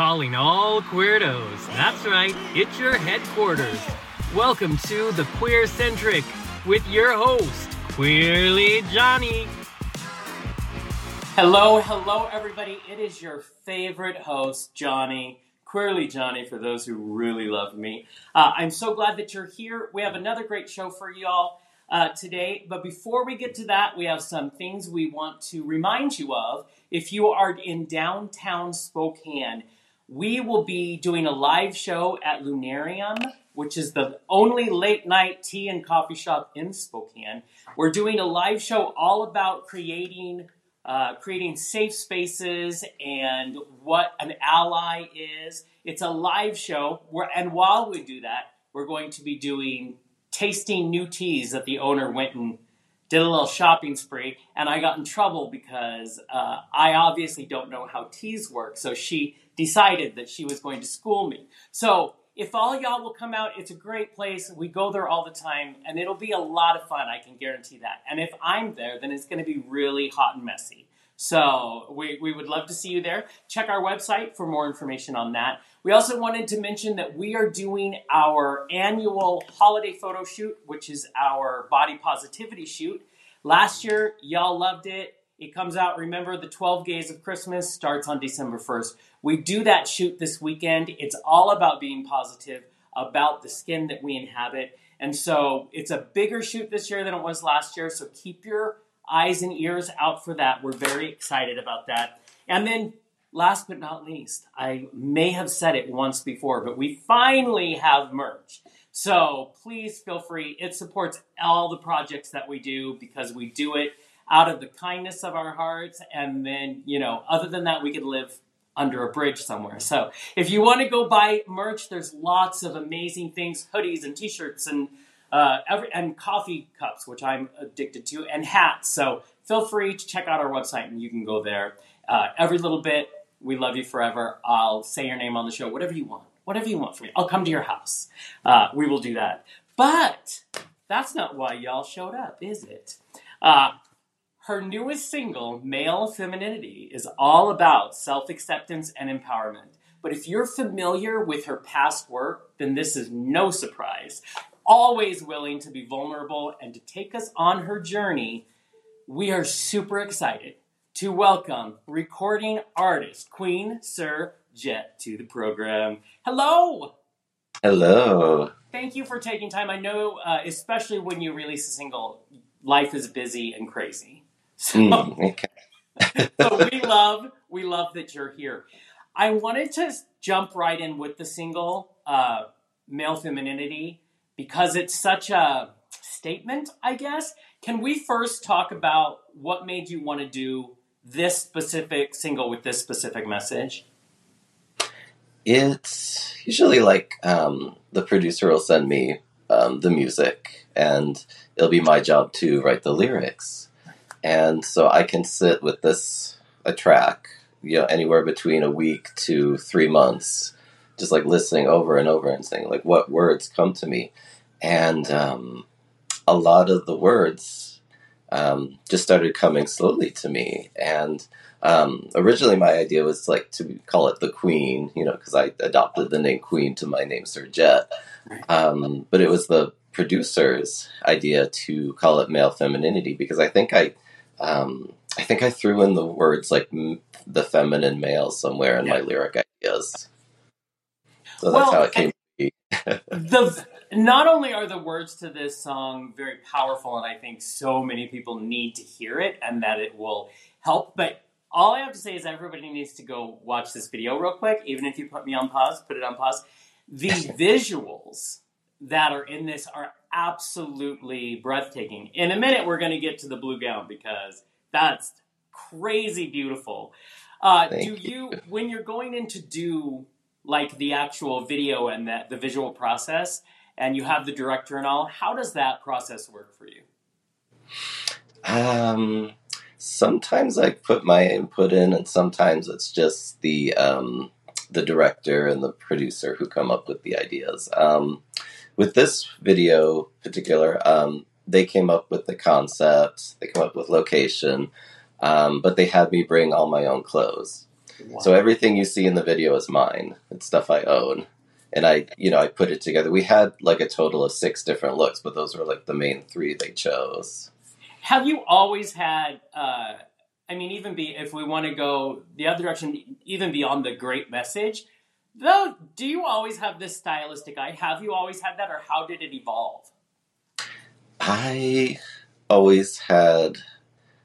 calling all queerdos. That's right, it's your headquarters. Welcome to the Queer Centric with your host, Queerly Jonny. Hello, hello, everybody. It is your favorite host, Jonny. Queerly Jonny, for those who really love me. Uh, I'm so glad that you're here. We have another great show for y'all uh, today. But before we get to that, we have some things we want to remind you of. If you are in downtown Spokane, we will be doing a live show at Lunarium, which is the only late night tea and coffee shop in Spokane. We're doing a live show all about creating uh, creating safe spaces and what an ally is. It's a live show, where, and while we do that, we're going to be doing tasting new teas that the owner went and did a little shopping spree, and I got in trouble because uh, I obviously don't know how teas work. So she decided that she was going to school me. So if all y'all will come out, it's a great place. We go there all the time, and it'll be a lot of fun. I can guarantee that. And if I'm there, then it's going to be really hot and messy. So we, we would love to see you there. Check our website for more information on that. We also wanted to mention that we are doing our annual holiday photo shoot, which is our body positivity shoot. Last year, y'all loved it. It comes out, remember, the 12 Gays of Christmas starts on December 1st. We do that shoot this weekend. It's all about being positive, about the skin that we inhabit. And so it's a bigger shoot this year than it was last year. So keep your eyes and ears out for that. We're very excited about that. And then, last but not least, I may have said it once before, but we finally have merch. So please feel free. It supports all the projects that we do because we do it out of the kindness of our hearts. And then, you know, other than that, we could live under a bridge somewhere. So if you want to go buy merch, there's lots of amazing things, hoodies and t-shirts and uh, every, and coffee cups, which I'm addicted to, and hats. So feel free to check out our website and you can go there. Uh, every little bit, we love you forever. I'll say your name on the show, whatever you want, whatever you want from me. I'll come to your house. Uh, we will do that. But that's not why y'all showed up, is it? Her newest single, Male Femininity, is all about self acceptance and empowerment. But if you're familiar with her past work, then this is no surprise. Always willing to be vulnerable and to take us on her journey, we are super excited to welcome recording artist Queen Sir Jet to the program. Hello! Hello. Thank you for taking time. I know, uh, especially when you release a single, life is busy and crazy. So, Mm, okay. so we love we love that you're here. I wanted to jump right in with the single uh, "Male Femininity" because it's such a statement. I guess. Can we first talk about what made you want to do this specific single with this specific message? It's usually like um, the producer will send me um, the music, and it'll be my job to write the lyrics. And so I can sit with this a track, you know, anywhere between a week to three months, just like listening over and over and saying like what words come to me, and um, a lot of the words um, just started coming slowly to me, and um, originally my idea was like to call it the Queen, you know, because I adopted the name Queen to my name Sir Jet. Um, but it was the producer's idea to call it male femininity because I think I, um, I think I threw in the words like m- the feminine male somewhere in my lyric ideas. So that's Well, how it came to be. the not only are the words to this song very powerful and i think so many people need to hear it and that it will help but all i have to say is everybody needs to go watch this video real quick even if you put me on pause put it on pause the visuals that are in this are absolutely breathtaking. In a minute we're going to get to the blue gown because that's crazy beautiful. Uh, do you when you're going in to do like the actual video and that the visual process and you have the director and all how does that process work for you? Um, sometimes I put my input in, and sometimes it's just the um, the director and the producer who come up with the ideas. Um, with this video particular, um, they came up with the concept, they came up with location, um, but they had me bring all my own clothes. Wow. So everything you see in the video is mine. It's stuff I own. And I, you know, I put it together. We had like a total of six different looks, but those were like the main three they chose. Have you always had? Uh, I mean, even be if we want to go the other direction, even beyond the great message. Though, do you always have this stylistic eye? Have you always had that, or how did it evolve? I always had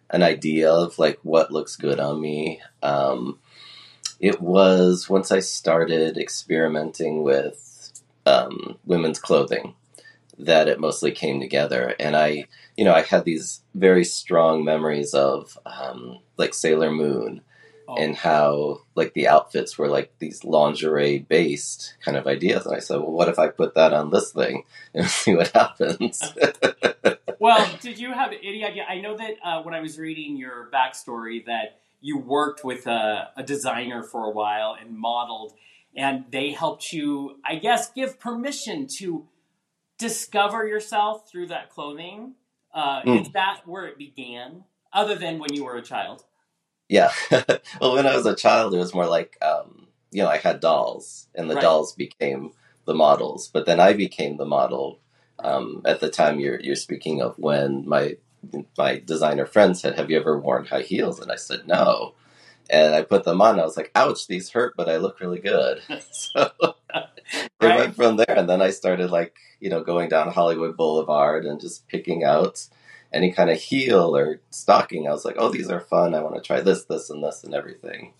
an idea of like what looks good on me. Um, it was once I started experimenting with um, women's clothing that it mostly came together, and I, you know, I had these very strong memories of um, like Sailor Moon Oh, and how like the outfits were like these lingerie based kind of ideas. And I said, well, what if I put that on this thing and see what happens? well, did you have any idea? I know that uh, when I was reading your backstory, that you worked with a, a designer for a while and modeled, and they helped you, I guess, give permission to discover yourself through that clothing. Uh, Mm. Is that where it began, other than when you were a child? Yeah. well, when I was a child, it was more like, um, you know, I had dolls and the Right. dolls became the models, but then I became the model. Um, at the time you're, you're speaking of when my, my designer friend said, have you ever worn high heels? And I said, no. And I put them on. And I was like, ouch, these hurt, but I look really good. so it went from there. And then I started like, you know, going down Hollywood Boulevard and just picking out any kind of heel or stocking. I was like, oh, these are fun. I want to try this, this, and this, and everything.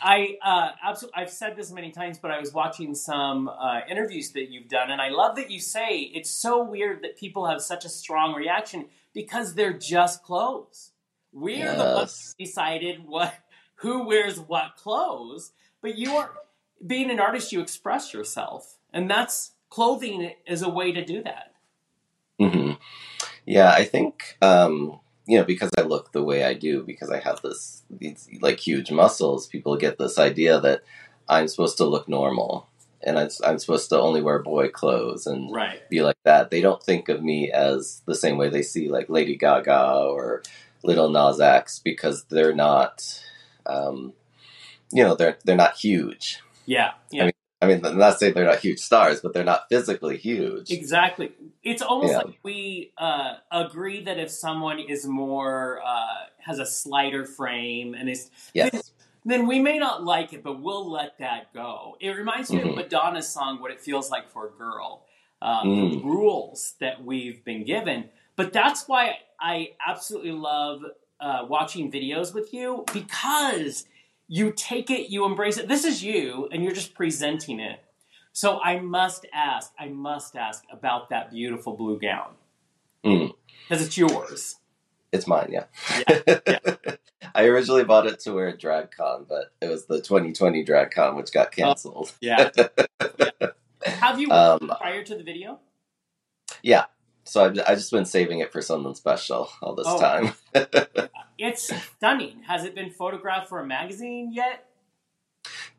I uh, absolutely. I've said this many times, but I was watching some uh, interviews that you've done, and I love that you say it's so weird that people have such a strong reaction because they're just clothes. We're the ones Yes. who decided what who wears what clothes, but you are being an artist. You express yourself, and that's clothing is a way to do that. hmm Yeah, I think um, you know because I look the way I do because I have this these like huge muscles. People get this idea that I'm supposed to look normal and I'm, I'm supposed to only wear boy clothes and Right. be like that. They don't think of me as the same way they see like Lady Gaga or Lil Nas X because they're not, um, you know, they're they're not huge. Yeah. Yeah. I mean, I'm not saying they're not huge stars, but they're not physically huge. Exactly. It's almost Yeah. like we uh, agree that if someone is more uh, has a slighter frame and is Yes. then we may not like it, but we'll let that go. It reminds me Mhm. of Madonna's song "What It Feels Like for a Girl." Uh, Mm. The rules that we've been given, but that's why I absolutely love uh, watching videos with you because you take it, you embrace it. This is you, and you're just presenting it. So I must ask, I must ask about that beautiful blue gown Mm. because it's yours. It's mine, yeah. Yeah, I originally bought it to wear at DragCon, but it was the 2020 DragCon which got canceled. Yeah. Have you Um, prior to the video? So I've, I've just been saving it for something special all this Oh. time. It's stunning. Has it been photographed for a magazine yet?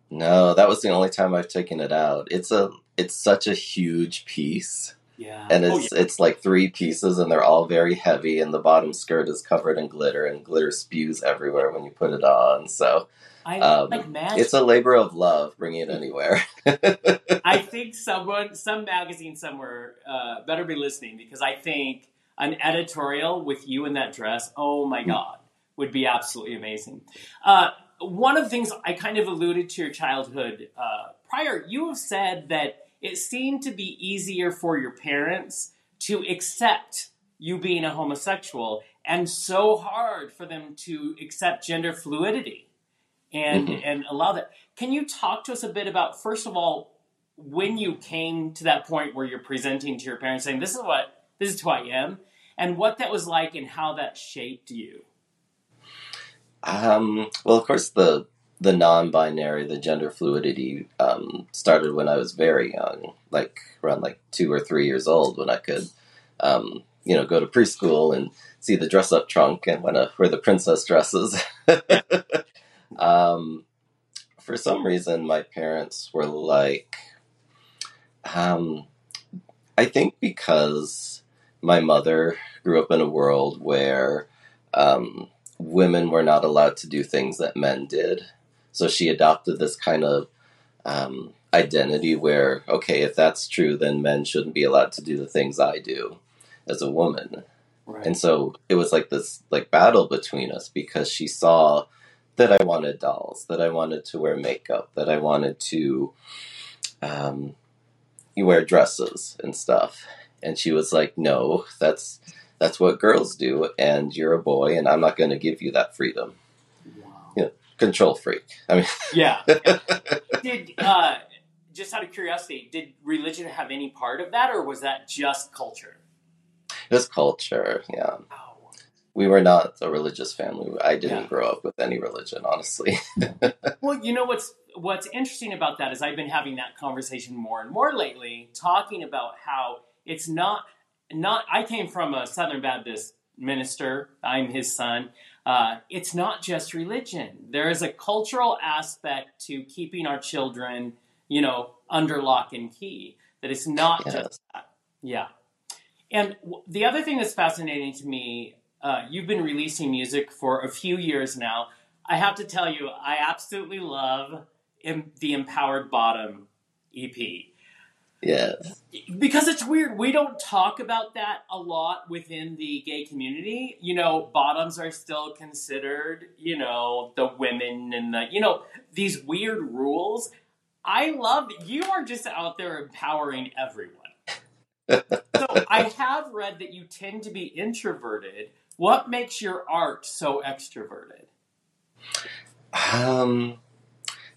no, that was the only time I've taken it out. It's a it's such a huge piece, Yeah. and Oh, it's it's like three pieces, and they're all very heavy, and the bottom skirt is covered in glitter, and glitter spews everywhere when you put it on. So I um, like magic. it's a labor of love bringing it anywhere. I think someone, some magazine somewhere, uh, better be listening because I think an editorial with you in that dress, oh my Hmm. god, would be absolutely amazing. Uh, one of the things I kind of alluded to your childhood uh, prior, you have said that it seemed to be easier for your parents to accept you being a homosexual and so hard for them to accept gender fluidity and Mhm. and allow that. Can you talk to us a bit about first of all when you came to that point where you're presenting to your parents saying this is what this is who I am and what that was like and how that shaped you? Um, well, of course, the the non-binary, the gender fluidity, um, started when I was very young, like around like two or three years old, when I could, um, you know, go to preschool and see the dress-up trunk and when I wear the princess dresses. um, for some reason, my parents were like, um, I think because my mother grew up in a world where um, women were not allowed to do things that men did. So she adopted this kind of um, identity where, okay, if that's true, then men shouldn't be allowed to do the things I do as a woman. Right. And so it was like this like battle between us because she saw that I wanted dolls, that I wanted to wear makeup, that I wanted to um, you wear dresses and stuff. And she was like, "No, that's that's what girls do, and you're a boy, and I'm not going to give you that freedom." wow. Control freak. I mean, Yeah. did uh, just out of curiosity, did religion have any part of that, or was that just culture? it was culture. Yeah, Oh, we were not a religious family. I didn't Yeah. grow up with any religion, honestly. Well, you know what's what's interesting about that is I've been having that conversation more and more lately, talking about how it's not not. I came from a Southern Baptist minister. I'm his son. Uh, it's not just religion. There is a cultural aspect to keeping our children, you know, under lock and key. That it's not Yes. just that. Yeah. And w- the other thing that's fascinating to me, uh, you've been releasing music for a few years now. I have to tell you, I absolutely love em- the Empowered Bottom EP yes. because it's weird. We don't talk about that a lot within the gay community. You know, bottoms are still considered, you know, the women and the, you know, these weird rules. I love you are just out there empowering everyone. so I have read that you tend to be introverted. What makes your art so extroverted? Um,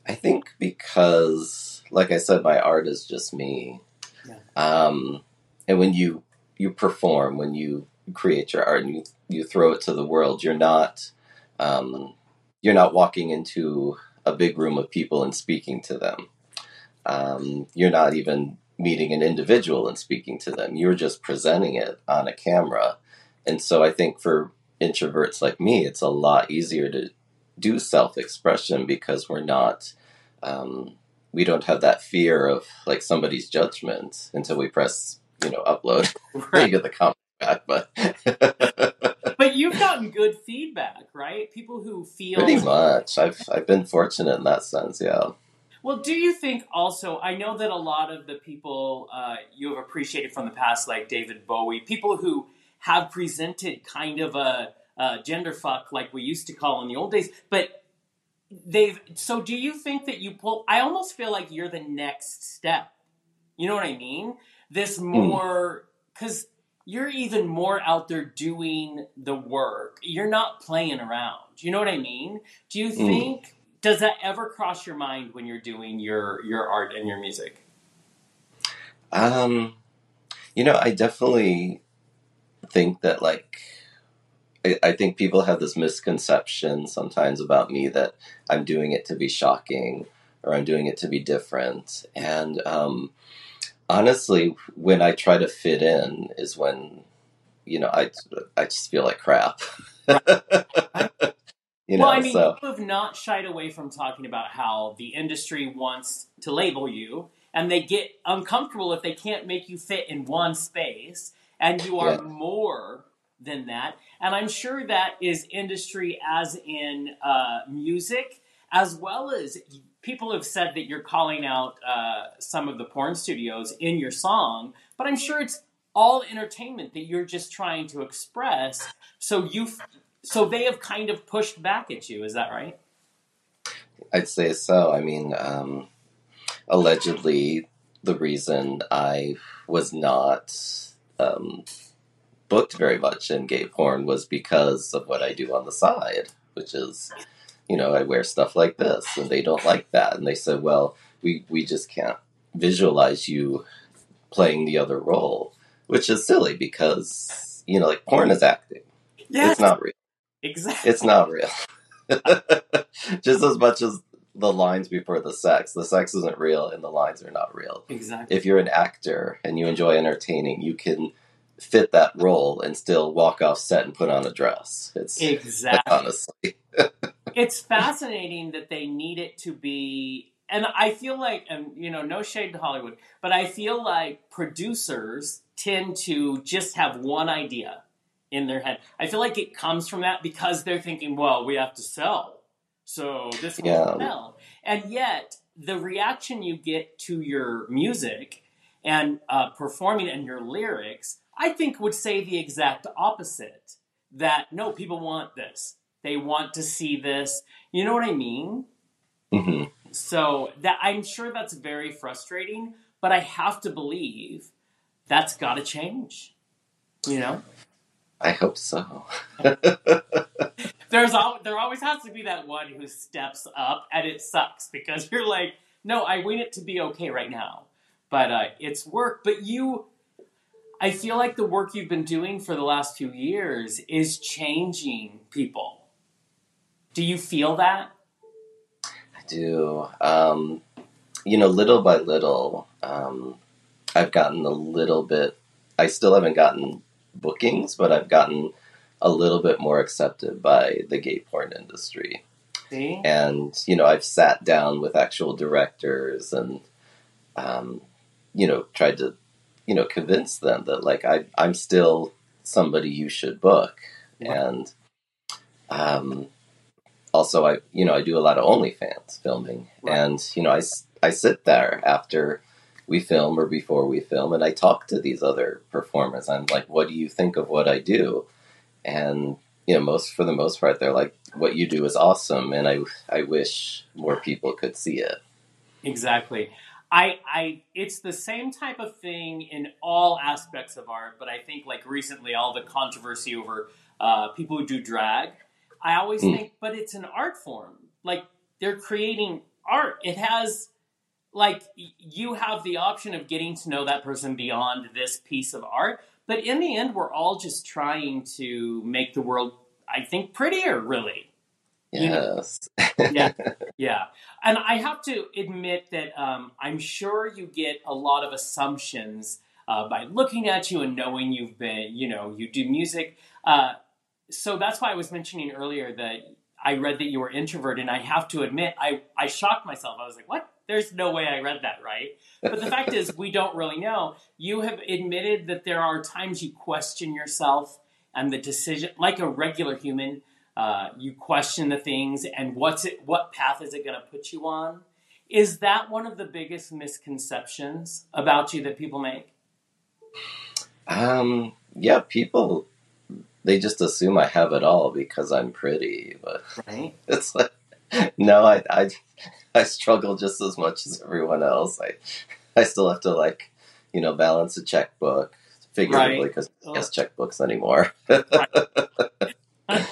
I think because, like I said, my art is just me. Yeah. Um, and when you you perform, when you create your art and you you throw it to the world, you're not um, you're not walking into a big room of people and speaking to them. Um, you're not even meeting an individual and speaking to them. You're just presenting it on a camera. And so I think for introverts like me, it's a lot easier to do self expression because we're not, um, we don't have that fear of like somebody's judgment until we press, you know, upload. Then you get the comment back, but But you've gotten good feedback, right? People who feel pretty much. I've I've been fortunate in that sense. Yeah. Well, do you think also? I know that a lot of the people uh, you have appreciated from the past, like David Bowie, people who have presented kind of a, a gender fuck, like we used to call in the old days, but they've. So, do you think that you pull? I almost feel like you're the next step. You know what I mean? This more because you're even more out there doing the work. You're not playing around. You know what I mean? Do you Mm. think? Does that ever cross your mind when you're doing your your art and your music? Um, you know, I definitely think that like I, I think people have this misconception sometimes about me that I'm doing it to be shocking or I'm doing it to be different. And um, honestly, when I try to fit in, is when you know I I just feel like crap. you know, well, I mean, so you have not shied away from talking about how the industry wants to label you, and they get uncomfortable if they can't make you fit in one space, and you are Yeah. more than that. And I'm sure that is industry, as in uh, music, as well as people have said that you're calling out uh, some of the porn studios in your song, but I'm sure it's all entertainment that you're just trying to express. So you, so they have kind of pushed back at you. Is that right? I'd say so. I mean, um, allegedly, the reason I was not um, booked very much in gay porn was because of what I do on the side, which is, you know, I wear stuff like this, and they don't like that, and they said, "Well, we we just can't visualize you playing the other role," which is silly because you know, like porn is acting. Yes, It's not real. exactly. It's not real. Just as much as the lines before the sex, the sex isn't real and the lines are not real. exactly. If you're an actor and you enjoy entertaining, you can fit that role and still walk off set and put on a dress. It's Exactly. honestly. it's fascinating that they need it to be and i feel like and you know no shade to hollywood but i feel like producers tend to just have one idea in their head i feel like it comes from that because they're thinking well we have to sell So this will Yeah. sell. And yet, the reaction you get to your music and uh, performing and your lyrics, I think would say the exact opposite. That no, people want this. They want to see this. You know what I mean? hmm So that I'm sure that's very frustrating, but I have to believe that's got to change. You know, I hope so. there's al- there always has to be that one who steps up, and it sucks because you're like, no, I want it to be okay right now, but uh, it's work. But you, I feel like the work you've been doing for the last few years is changing people. Do you feel that? I do. Um, you know, little by little, um, I've gotten a little bit. I still haven't gotten bookings, but I've gotten a little bit more accepted by the gay porn industry. See? And you know, I've sat down with actual directors and, um, you know, tried to, you know, convince them that like I I'm still somebody you should book, Right. and um, also I you know I do a lot of OnlyFans filming, Right. and you know I, I sit there after we film or before we film, and I talk to these other performers. I'm like, what do you think of what I do? And you know, most for the most part, they're like, what you do is awesome, and I I wish more people could see it. Exactly. I, I, it's the same type of thing in all aspects of art, but I think like recently all the controversy over uh, people who do drag, I always Mm. think, but it's an art form. Like they're creating art. It has, like, you have the option of getting to know that person beyond this piece of art. But in the end, we're all just trying to make the world, I think, prettier, really. You know- Yes. yeah, yeah. And I have to admit that um, I'm sure you get a lot of assumptions uh, by looking at you and knowing you've been, you know, you do music. Uh, so that's why I was mentioning earlier that I read that you were introverted, and I have to admit, I, I shocked myself. I was like, what? There's no way I read that right. But the fact is, we don't really know. You have admitted that there are times you question yourself and the decision, like a regular human, uh, you question the things and what's it what path is it going to put you on is that one of the biggest misconceptions about you that people make Um, yeah, people they just assume I have it all because I'm pretty, but right it's like no, I I I struggle just as much as everyone else. I I still have to like, you know, balance a checkbook figuratively Right. because Oh. I guess checkbooks anymore. yeah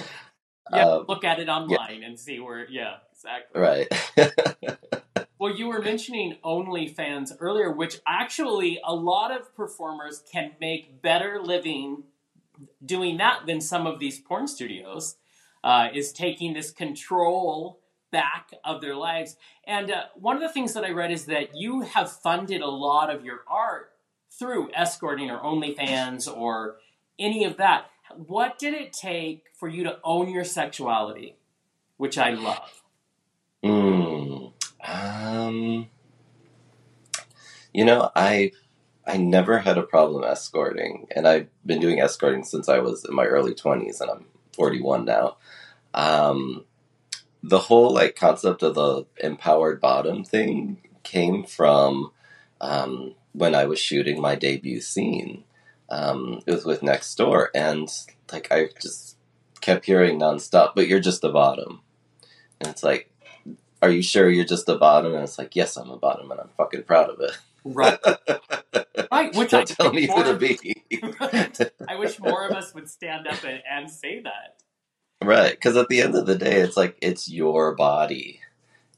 Um, look at it online and see where yeah exactly right. well you were mentioning OnlyFans earlier which actually a lot of performers can make better living doing that than some of these porn studios uh, is taking this control back of their lives. And uh, one of the things that I read is that you have funded a lot of your art through escorting or OnlyFans or any of that. What did it take for you to own your sexuality, which I love? Mm, um, you know, I I never had a problem escorting, and I've been doing escorting since I was in my early twenties, and I'm 41 now. Um, the whole like concept of the empowered bottom thing came from um, when I was shooting my debut scene. Um, it was with Next Door, and like I just kept hearing nonstop, "But you're just a bottom," and it's like are you sure you're just a bottom? And it's like, yes, I'm a bottom, and I'm fucking proud of it. Right, right. Which I Don't tell me who to be. I wish more of us would stand up and, and say that. right, because at the end of the day, it's like it's your body,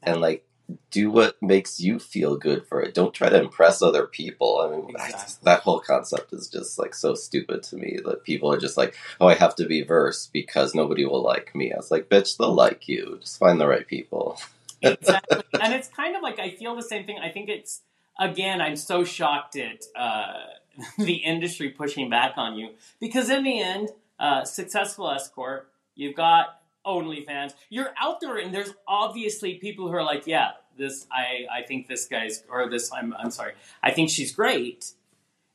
and like do what makes you feel good for it. Don't try to impress other people. I mean, I just- that whole concept is just like so stupid to me. That people are just like, oh, I have to be verse because nobody will like me. I was like, bitch, they'll like you. Just find the right people. exactly. And it's kind of like I feel the same thing. I think it's again, I'm so shocked at uh, the industry pushing back on you. Because in the end, uh, successful escort, you've got OnlyFans, you're out there, and there's obviously people who are like, yeah, this I I think this guy's or this I'm I'm sorry, I think she's great,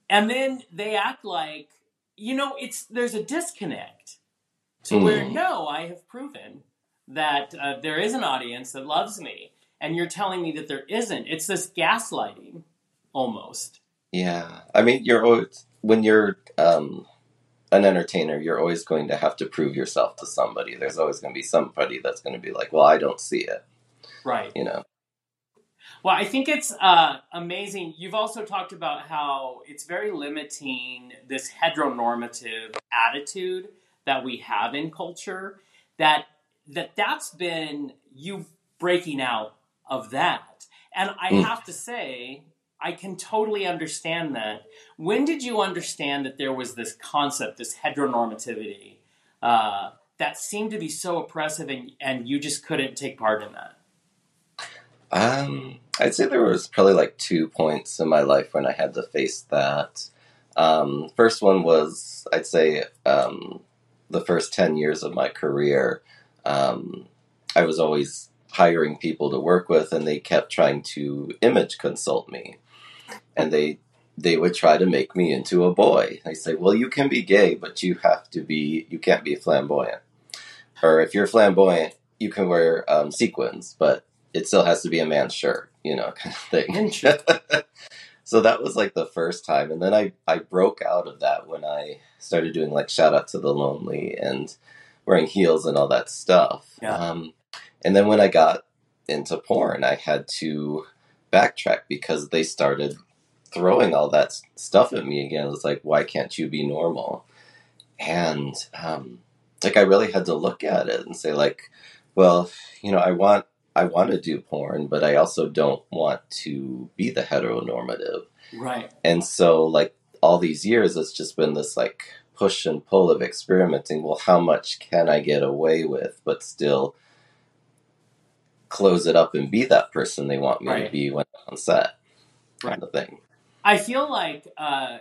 and then they act like you know it's there's a disconnect to where Hmm. no, I have proven that uh, there is an audience that loves me, and you're telling me that there isn't. It's this gaslighting, almost. Yeah, I mean, you're always when you're um, an entertainer, you're always going to have to prove yourself to somebody. There's always going to be somebody that's going to be like, "Well, I don't see it," Right. you know. Well, I think it's uh, amazing. You've also talked about how it's very limiting this heteronormative attitude that we have in culture. That that that's been you breaking out of that, and I Mm. have to say, I can totally understand that. When did you understand that there was this concept, this heteronormativity, uh, that seemed to be so oppressive, and, and you just couldn't take part in that? Um, I'd say there was probably like two points in my life when I had to face that. Um, first one was, I'd say, um, the first 10 years of my career. Um, I was always hiring people to work with, and they kept trying to image consult me. And they they would try to make me into a boy. They say, "Well, you can be gay, but you have to be you can't be flamboyant. Or if you're flamboyant, you can wear um, sequins, but it still has to be a man's shirt, you know, kind of thing." So that was like the first time, and then I I broke out of that when I started doing like shout out to the lonely and wearing heels and all that stuff. Yeah. Um, and then when I got into porn, I had to backtrack because they started throwing all that stuff at me again. It was like, why can't you be normal? And um, like I really had to look at it and say, like, well, you know, I want I want to do porn, but I also don't want to be the heteronormative. Right. And so, like all these years, it's just been this like push and pull of experimenting. Well, how much can I get away with, but still close it up and be that person they want me to be when I'm on set, kind of thing. I feel like uh,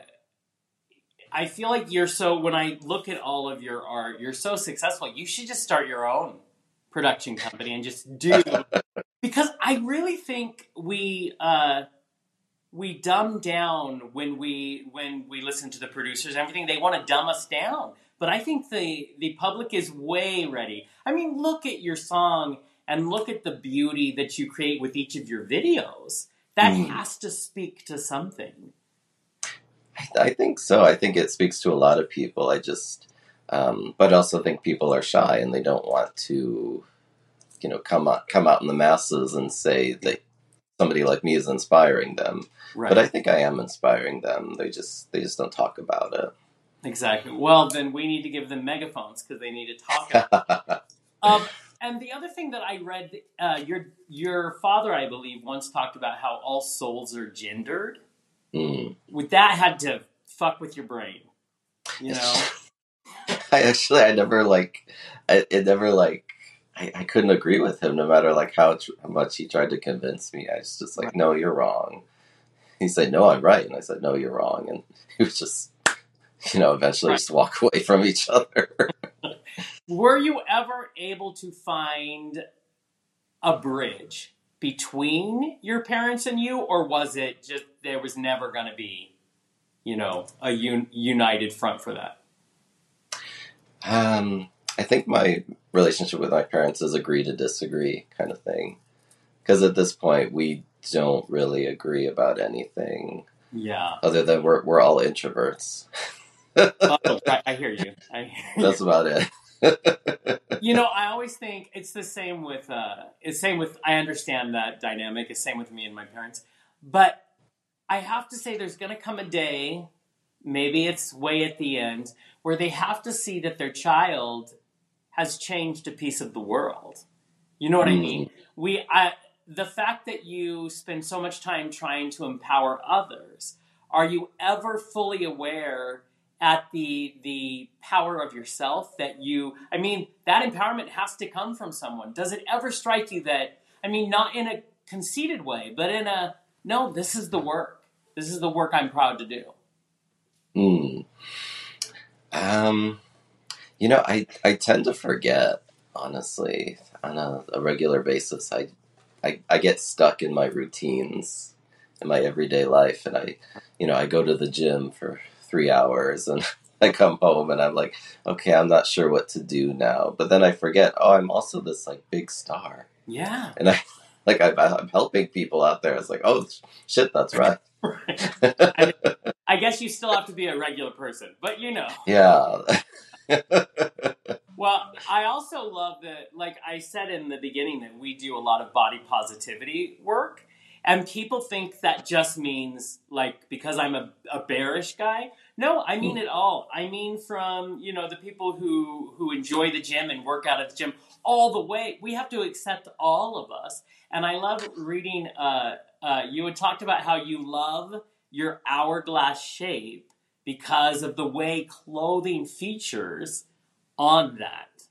I feel like you're so. When I look at all of your art, you're so successful. You should just start your own production company and just do. because I really think we uh, we dumb down when we when we listen to the producers and everything. They want to dumb us down, but I think the the public is way ready. I mean, look at your song and look at the beauty that you create with each of your videos. That Mm. has to speak to something. I think so. I think it speaks to a lot of people. I just, um, but also think people are shy and they don't want to, you know, come out come out in the masses and say that somebody like me is inspiring them. Right. But I think I am inspiring them. They just they just don't talk about it. exactly. Well, then we need to give them megaphones because they need to talk. um, and the other thing that I read, uh, your your father, I believe, once talked about how all souls are gendered. Mm. With that, had to fuck with your brain. You know. I actually I never like I, it never like I, I couldn't agree with him no matter like how, tr- how much he tried to convince me. I was just like, Right. no, you're wrong. He said, no, I'm right, and I said, no, you're wrong, and he was just you know eventually Right. just walk away from each other. Were you ever able to find a bridge between your parents and you, or was it just there was never going to be, you know, a un- united front for that? Um, I think my relationship with my parents is agree to disagree kind of thing. Because at this point, we don't really agree about anything Yeah. other than we're, we're all introverts. Oh, right, I hear you. I hear you. That's about it. you know, I always think it's the same with uh it's same with I understand that dynamic, it's same with me and my parents. But I have to say there's gonna come a day, maybe it's way at the end, where they have to see that their child has changed a piece of the world. You know what I Mm. mean? We I the fact that you spend so much time trying to empower others, are you ever fully aware at the the power of yourself that you I mean that empowerment has to come from someone. Does it ever strike you that I mean not in a conceited way, but in a no, this is the work. This is the work I'm proud to do. Mm. Um, you know, I, I tend to forget, honestly, on a, a regular basis. I, I, I get stuck in my routines in my everyday life, and I, you know, I go to the gym for three hours, and I come home and I'm like, okay, I'm not sure what to do now. But then I forget, oh, I'm also this like big star, Yeah. and I like I, I'm helping people out there. It's like, oh shit, that's right. I guess you still have to be a regular person, but you know. yeah. Well, I also love that, like I said in the beginning, that we do a lot of body positivity work. And people think that just means, like, because I'm a, a bearish guy. No, I mean it all. I mean from, you know, the people who, who enjoy the gym and work out at the gym all the way. We have to accept all of us. And I love reading, uh, uh, you had talked about how you love your hourglass shape because of the way clothing features on that.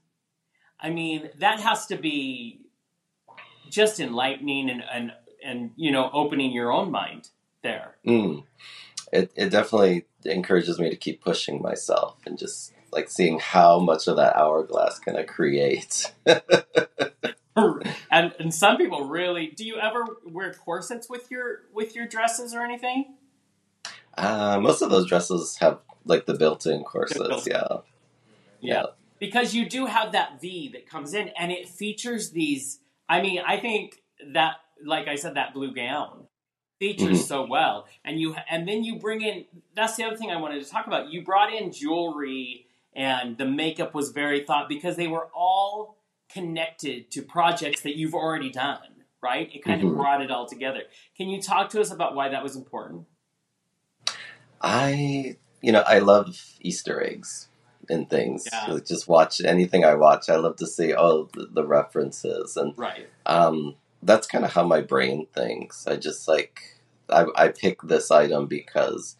I mean, that has to be just enlightening and and, and you know opening your own mind there. Mm. It it definitely encourages me to keep pushing myself and just like seeing how much of that hourglass can I create. and and some people really do you ever wear corsets with your with your dresses or anything? uh, most of those dresses have like the built-in corsets. Yeah. Yeah. Because you do have that V that comes in and it features these I mean, I think that like I said that blue gown features Mhm. so well and you and then you bring in that's the other thing I wanted to talk about. You brought in jewelry and the makeup was very thought because they were all connected to projects that you've already done, right? It kind of Mhm. brought it all together. Can you talk to us about why that was important? I, you know, I love Easter eggs and things. Yeah. Just watch anything I watch. I love to see oh the, the references and Right. um, that's kind of how my brain thinks. I just like I, I pick this item because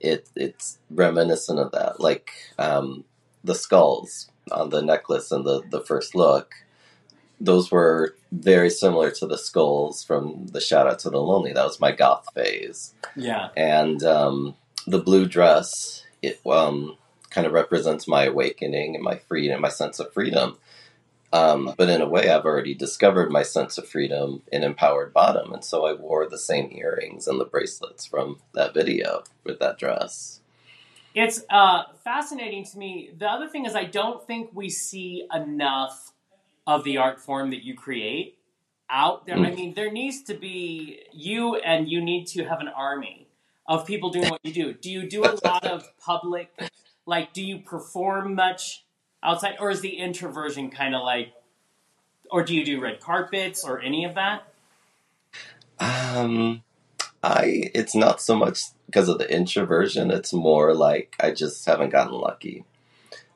it it's reminiscent of that. Like um, the skulls on the necklace and the the first look. Those were very similar to the skulls from the Shout Out to the Lonely. That was my goth phase Yeah. and um, the blue dress it um, kind of represents my awakening and my freedom, my sense of freedom. Um, but in a way, I've already discovered my sense of freedom in Empowered Bottom, and so I wore the same earrings and the bracelets from that video with that dress. It's uh, fascinating to me. The other thing is, I don't think we see enough of the art form that you create out there. I Mm. mean, there needs to be you, and you need to have an army of people doing what you do. Do you do a lot of public? Like, do you perform much outside, or is the introversion kind of like, or do you do red carpets or any of that? Um, I it's not so much because of the introversion. It's more like I just haven't gotten lucky.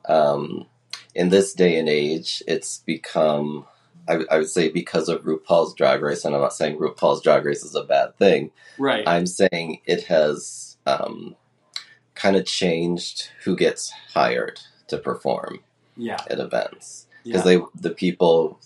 Um, in this day and age, it's become I, I would say because of RuPaul's Drag Race, and I'm not saying RuPaul's Drag Race is a bad thing. Right. I'm saying it has um, kind of changed who gets hired to perform yeah. at events Yeah. because they the people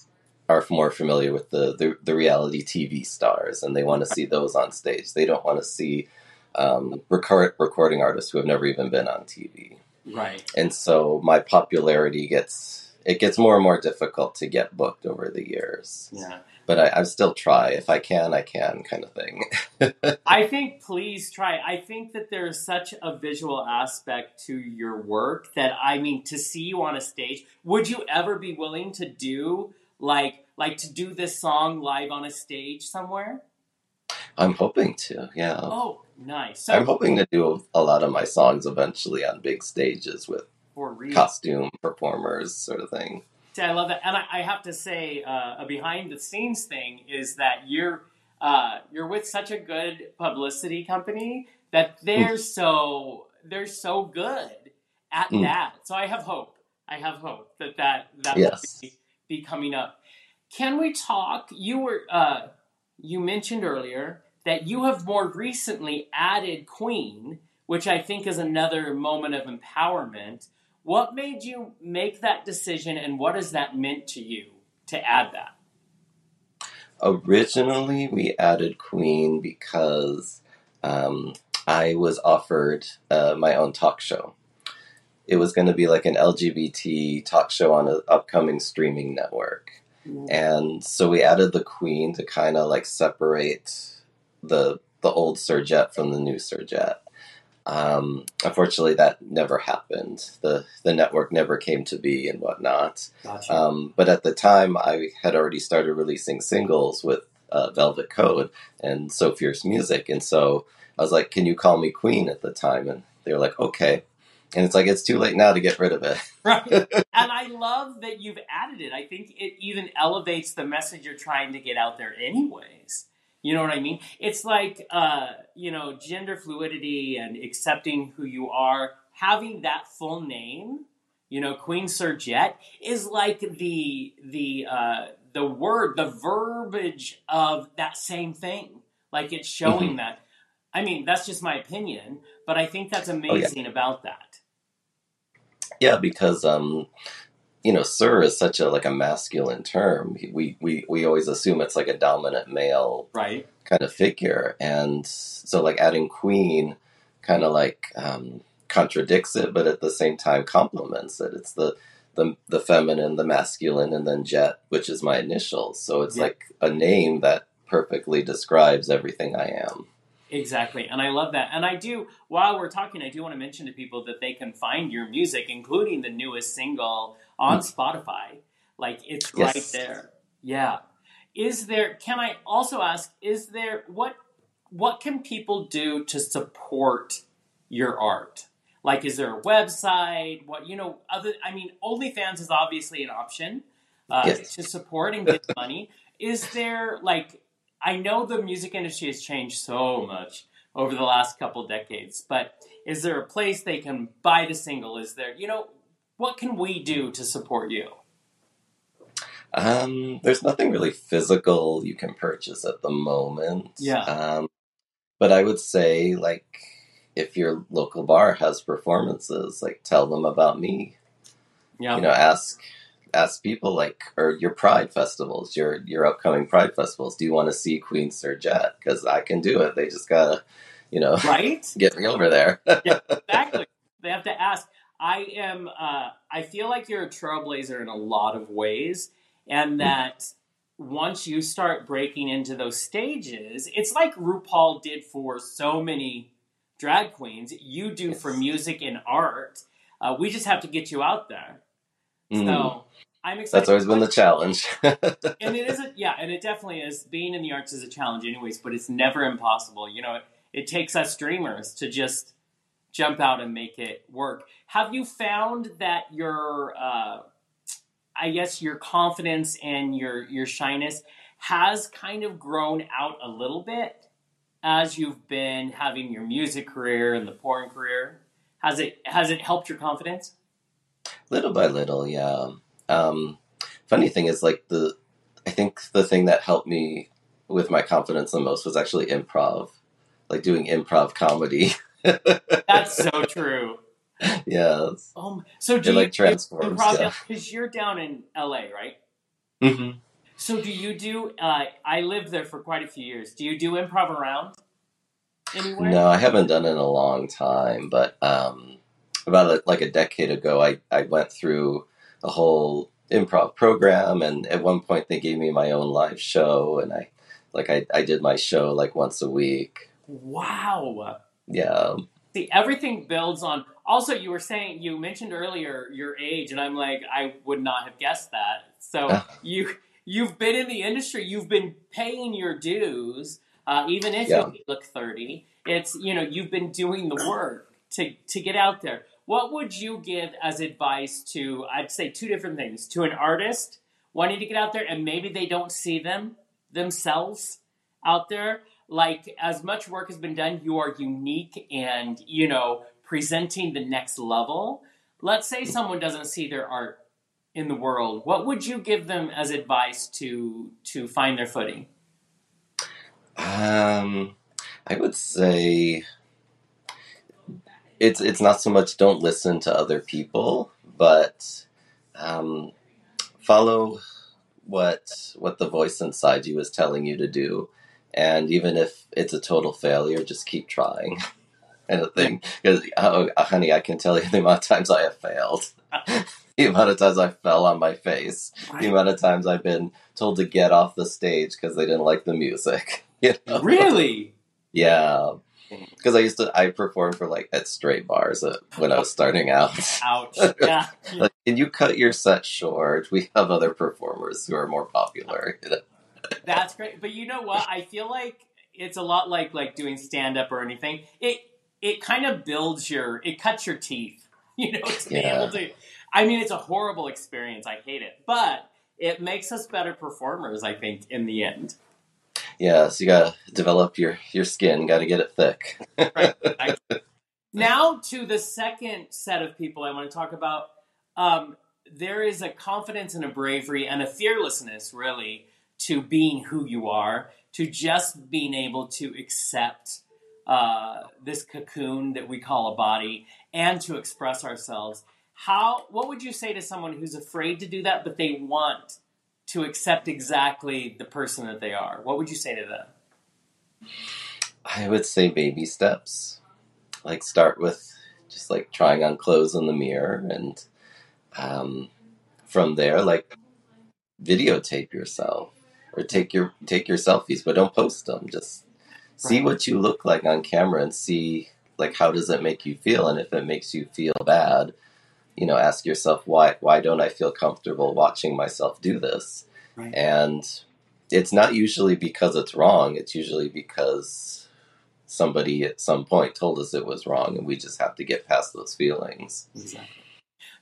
are more familiar with the, the the reality TV stars and they want to see those on stage. They don't want to see um, record, recording artists who have never even been on TV. right. And so my popularity gets it gets more and more difficult to get booked over the years. Yeah. But I, I still try if I can, I can kind of thing. I think please try. I think that there's such a visual aspect to your work that I mean to see you on a stage. Would you ever be willing to do like like to do this song live on a stage somewhere? I'm hoping to, yeah. Oh, nice. So I'm hoping to do a lot of my songs eventually on big stages with costume performers, sort of thing. See, I love that, and I, I have to say, uh, a behind the scenes thing is that you're uh, you're with such a good publicity company that they're so they're so good at Mm. that. So I have hope. I have hope that that that Yes. will be, be coming up. Can we talk? You were uh, you mentioned earlier that you have more recently added Queen, which I think is another moment of empowerment. What made you make that decision, and what has that meant to you to add that? Originally, we added Queen because um, I was offered uh, my own talk show. It was going to be like an LGBT talk show on an upcoming streaming network. And so we added the Queen to kind of like separate the the old Sir Jet from the new Sir Jet. Um, unfortunately, that never happened. the The network never came to be and whatnot. Gotcha. Um, but at the time, I had already started releasing singles with uh, Velvet Code and So Fierce Music, and so I was like, "Can you call me Queen?" At the time, and they were like, "Okay." And it's like it's too late now to get rid of it. right. and I love that you've added it. I think it even elevates the message you're trying to get out there, anyways. You know what I mean? It's like, uh, you know, gender fluidity and accepting who you are, having that full name, you know, Queen Sir Jet is like the the uh, the word, the verbiage of that same thing. Like it's showing Mhm. that. I mean, that's just my opinion, but I think that's amazing about that. Yeah, because um, you know, sir is such a like a masculine term. We we we always assume it's like a dominant male Right? kind of figure, and so like adding queen kind of like um, contradicts it, but at the same time complements it. It's the the the feminine, the masculine, and then jet, which is my initials. So it's Yeah. like a name that perfectly describes everything I am. Exactly. And I love that. And I do, while we're talking, I do want to mention to people that they can find your music, including the newest single, on Spotify. Like it's Yes. right there. Yeah. Is there, can I also ask, is there, what, what can people do to support your art? Like, is there a website? What, you know, other, I mean, OnlyFans is obviously an option uh, Yes. to support and give money. Is there, like, I know the music industry has changed so much over the last couple decades, but is there a place they can buy the single? Is there, you know, what can we do to support you? Um, there's nothing really physical you can purchase at the moment. Yeah. Um, but I would say, like, if your local bar has performances, like, tell them about me. Yeah. You know, ask ask people like, or your Pride festivals, your your upcoming Pride festivals. Do you want to see Queen Sir Jet? Because I can do it. They just gotta, you know, right? get me over there. exactly. They have to ask. I am. Uh, I feel like you're a trailblazer in a lot of ways, and that once you start breaking into those stages, it's like RuPaul did for so many drag queens. You do for music and art. Uh, we just have to get you out there. Mm, So I'm excited. that's always been the challenge. and it is a, yeah, and it definitely is. Being in the arts is a challenge, anyways, but it's never impossible. You know, it, it takes us dreamers to just jump out and make it work. Have you found that your, uh, I guess, your confidence and your your shyness has kind of grown out a little bit as you've been having your music career and the porn career? Has it has it helped your confidence? little by little, yeah. Um, funny thing is, like the, I think the thing that helped me with my confidence the most was actually improv, like doing improv comedy. That's so true. yeah, Um, so do it you like transforms. Because you're down in LA, right? Mm-hmm. So do you do? Uh, I lived there for quite a few years. Do you do improv around anywhere? No, I haven't done it in a long time, but um, about a, like a decade ago, I I went through a whole improv program, and at one point they gave me my own live show, and I like I I did my show like once a week. Wow. Yeah. See, everything builds on. Also, you were saying you mentioned earlier your age, and I'm like, I would not have guessed that. So you you've been in the industry, you've been paying your dues, uh, even if Yeah. you look 30. It's you know you've been doing the work to to get out there. What would you give as advice to? I'd say two different things? To an artist wanting to get out there, and maybe they don't see them themselves out there? Like as much work has been done you are unique and you know presenting the next level. Let's say someone doesn't see their art in the world. What would you give them as advice to to find their footing? Um, I would say it's it's not so much don't listen to other people, but um, follow what what the voice inside you is telling you to do, and even if it's a total failure, just keep trying. And the thing, because oh, honey, I can tell you the amount of times I have failed, the amount of times I fell on my face, the amount of times I've been told to get off the stage because they didn't like the music. You know? really Yeah, because I used to I performed for like at straight bars uh, when I was starting out. Ouch. Yeah. like, can you cut your set short? We have other performers who are more popular. You know? That's great. But you know what? I feel like it's a lot like like doing stand up or anything. It it kind of builds your it cuts your teeth. You know, to be Yeah. able to I mean it's a horrible experience. I hate it. But it makes us better performers, I think, in the end. Yeah, so you gotta develop your your skin. Got to get it thick. Now to the second set of people I want to talk about. Um, there is a confidence and a bravery and a fearlessness, really, to being who you are, to just being able to accept uh, this cocoon that we call a body, and to express ourselves. How? What would you say to someone who's afraid to do that, but they want to accept exactly the person that they are? What would you say to them? I would say baby steps. Like start with just like trying on clothes in the mirror, and um, from there, like videotape yourself or take your take your selfies, but don't post them. Just see what you look like on camera and see like how does it make you feel, and if it makes you feel bad, you know, ask yourself why why don't I feel comfortable watching myself do this? Right. And it's not usually because it's wrong. It's usually because somebody at some point told us it was wrong, and we just have to get past those feelings. Exactly.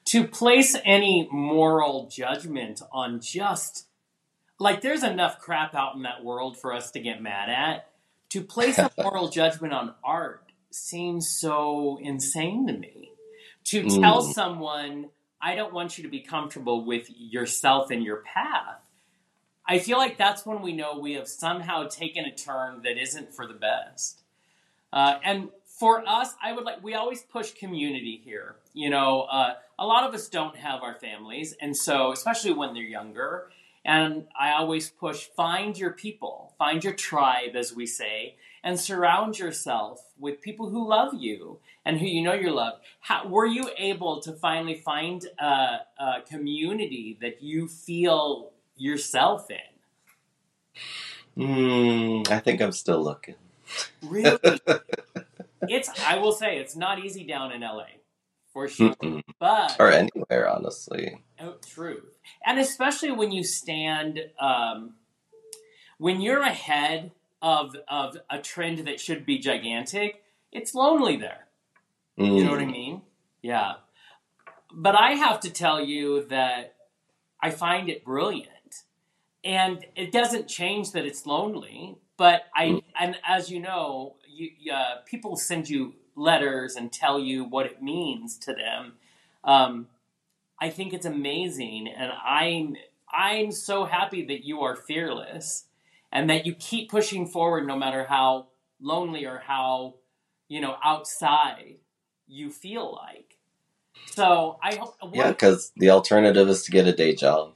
To place any moral judgment on just like there's enough crap out in that world for us to get mad at. To place a moral judgment on art seems so insane to me. To tell Mm. someone, I don't want you to be comfortable with yourself and your path. I feel like that's when we know we have somehow taken a turn that isn't for the best. Uh, and for us, I would like, we always push community here. You know, uh, a lot of us don't have our families. And so, especially when they're younger, and I always push find your people, find your tribe, as we say, and surround yourself with people who love you and who you know you're loved. How, were you able to finally find a, a community that you feel yourself in? Hmm, I think I'm still looking. Really? it's, I will say, it's not easy down in LA, for sure. Mm-mm. But or anywhere, honestly. Oh, truth. And especially when you stand, um, when you're ahead of of a trend that should be gigantic, it's lonely there. You know what I Mm. mean? Yeah. But I have to tell you that I find it brilliant. And it doesn't change that it's lonely, but I Mm. and as you know, you uh, people send you letters and tell you what it means to them. Um, I think it's amazing, and I'm I'm so happy that you are fearless and that you keep pushing forward no matter how lonely or how you know outside you feel like. So I hope Yeah, because the alternative is to get a day job,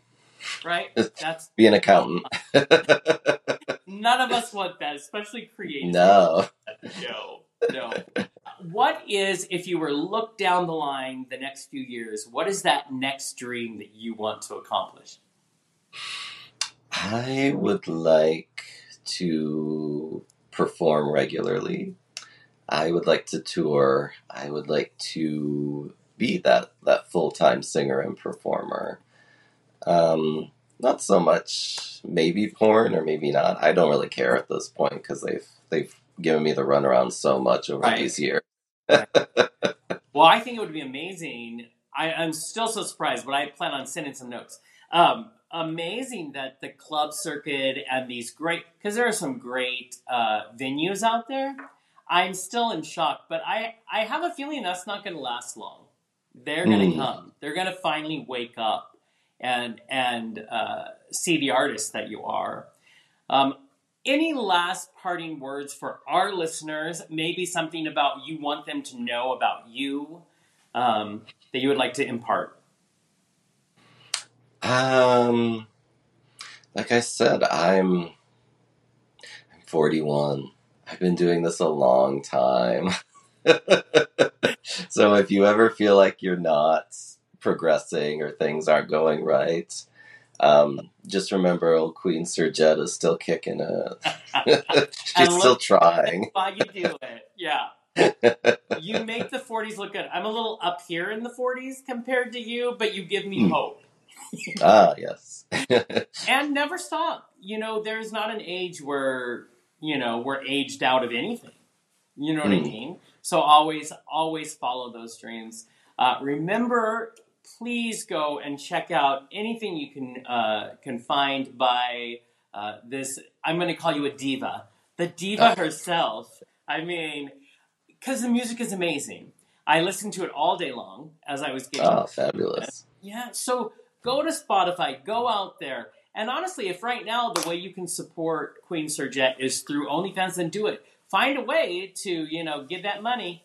right. That's be an accountant. none of us want that, especially creative. no. no, no. What is, if you were look down the line the next few years, what is that next dream that you want to accomplish? I would like to perform regularly. I would like to tour. I would like to be that, that full time singer and performer. Um, not so much maybe porn or maybe not. I don't really care at this point because they've they've given me the runaround so much over Right. these years. Well, I think it would be amazing. I, I'm still so surprised, but I plan on sending some notes. Um, amazing that the club circuit and these great, because there are some great uh, venues out there. I'm still in shock, but I, I have a feeling that's not going to last long. They're going to Hmm. come. They're going to finally wake up and and uh, see the artist that you are. Um, any last parting words for our listeners? Maybe something about you want them to know about you um, that you would like to impart. Um, like I said, I'm I'm 41. I've been doing this a long time. so if you ever feel like you're not progressing or things aren't going right, Um, just remember, old Queen Sir Jet is still kicking it. She's still trying. Why you do it? Yeah. You make the 40s look good. I'm a little up here in the 40s compared to you, but you give me Hmm. hope. Ah, yes. And never stop. You know, there's not an age where, you know, we're aged out of anything. You know what I Hmm. mean? So always, always follow those dreams. Uh, remember, please go and check out anything you can uh, can find by uh, this. I'm going to call you a diva, the diva Oh. herself. I mean, because the music is amazing. I listened to it all day long as I was getting Ah, fabulous. yeah, so go to Spotify, go out there. And honestly, if right now the way you can support Queen Sir Jet is through OnlyFans, then do it. Find a way to, you know, give that money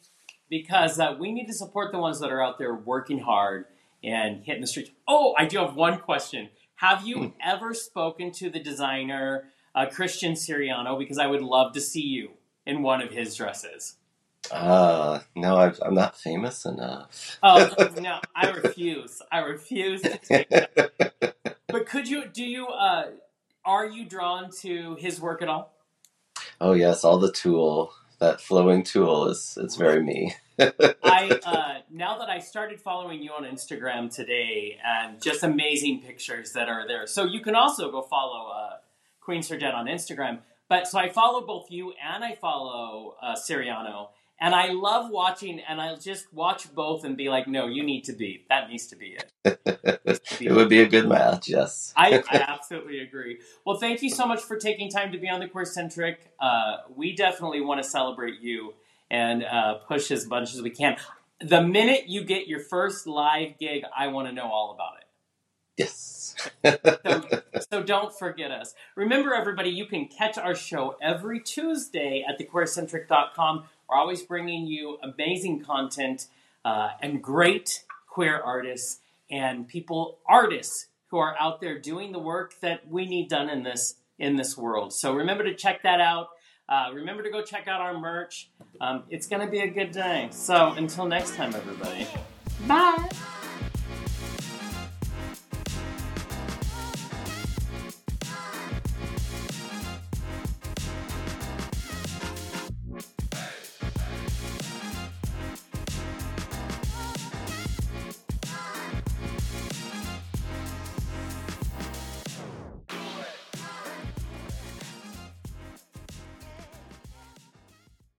because uh, we need to support the ones that are out there working hard and hitting the streets. Oh, I do have one question. Have you ever spoken to the designer, uh, Christian Siriano? Because I would love to see you in one of his dresses. Ah, no, I've, I'm not famous enough. Oh, no, I refuse. I refuse to take But could you do you uh are you drawn to his work at all? oh, yes, all the tulle. That flowing tulle is it's very me. I uh now that I started following you on Instagram today and just amazing pictures that are there. So you can also go follow uh Queen Sir Jet on Instagram. But so I follow both you and I follow uh Siriano. And I love watching and I'll just watch both and be like, no, you need to be. That needs to be it. it would be a good match, yes. I, I absolutely agree. Well, thank you so much for taking time to be on the QueerCentric. Uh, we definitely want to celebrate you and uh, push as much as we can. The minute you get your first live gig, I want to know all about it. Yes. So, so don't forget us. Remember, everybody, you can catch our show every Tuesday at thequeercentric.com. We're always bringing you amazing content uh, and great queer artists and people, artists who are out there doing the work that we need done in this in this world. So remember to check that out. Uh, remember to go check out our merch. Um, it's going to be a good day. So until next time, everybody. Bye.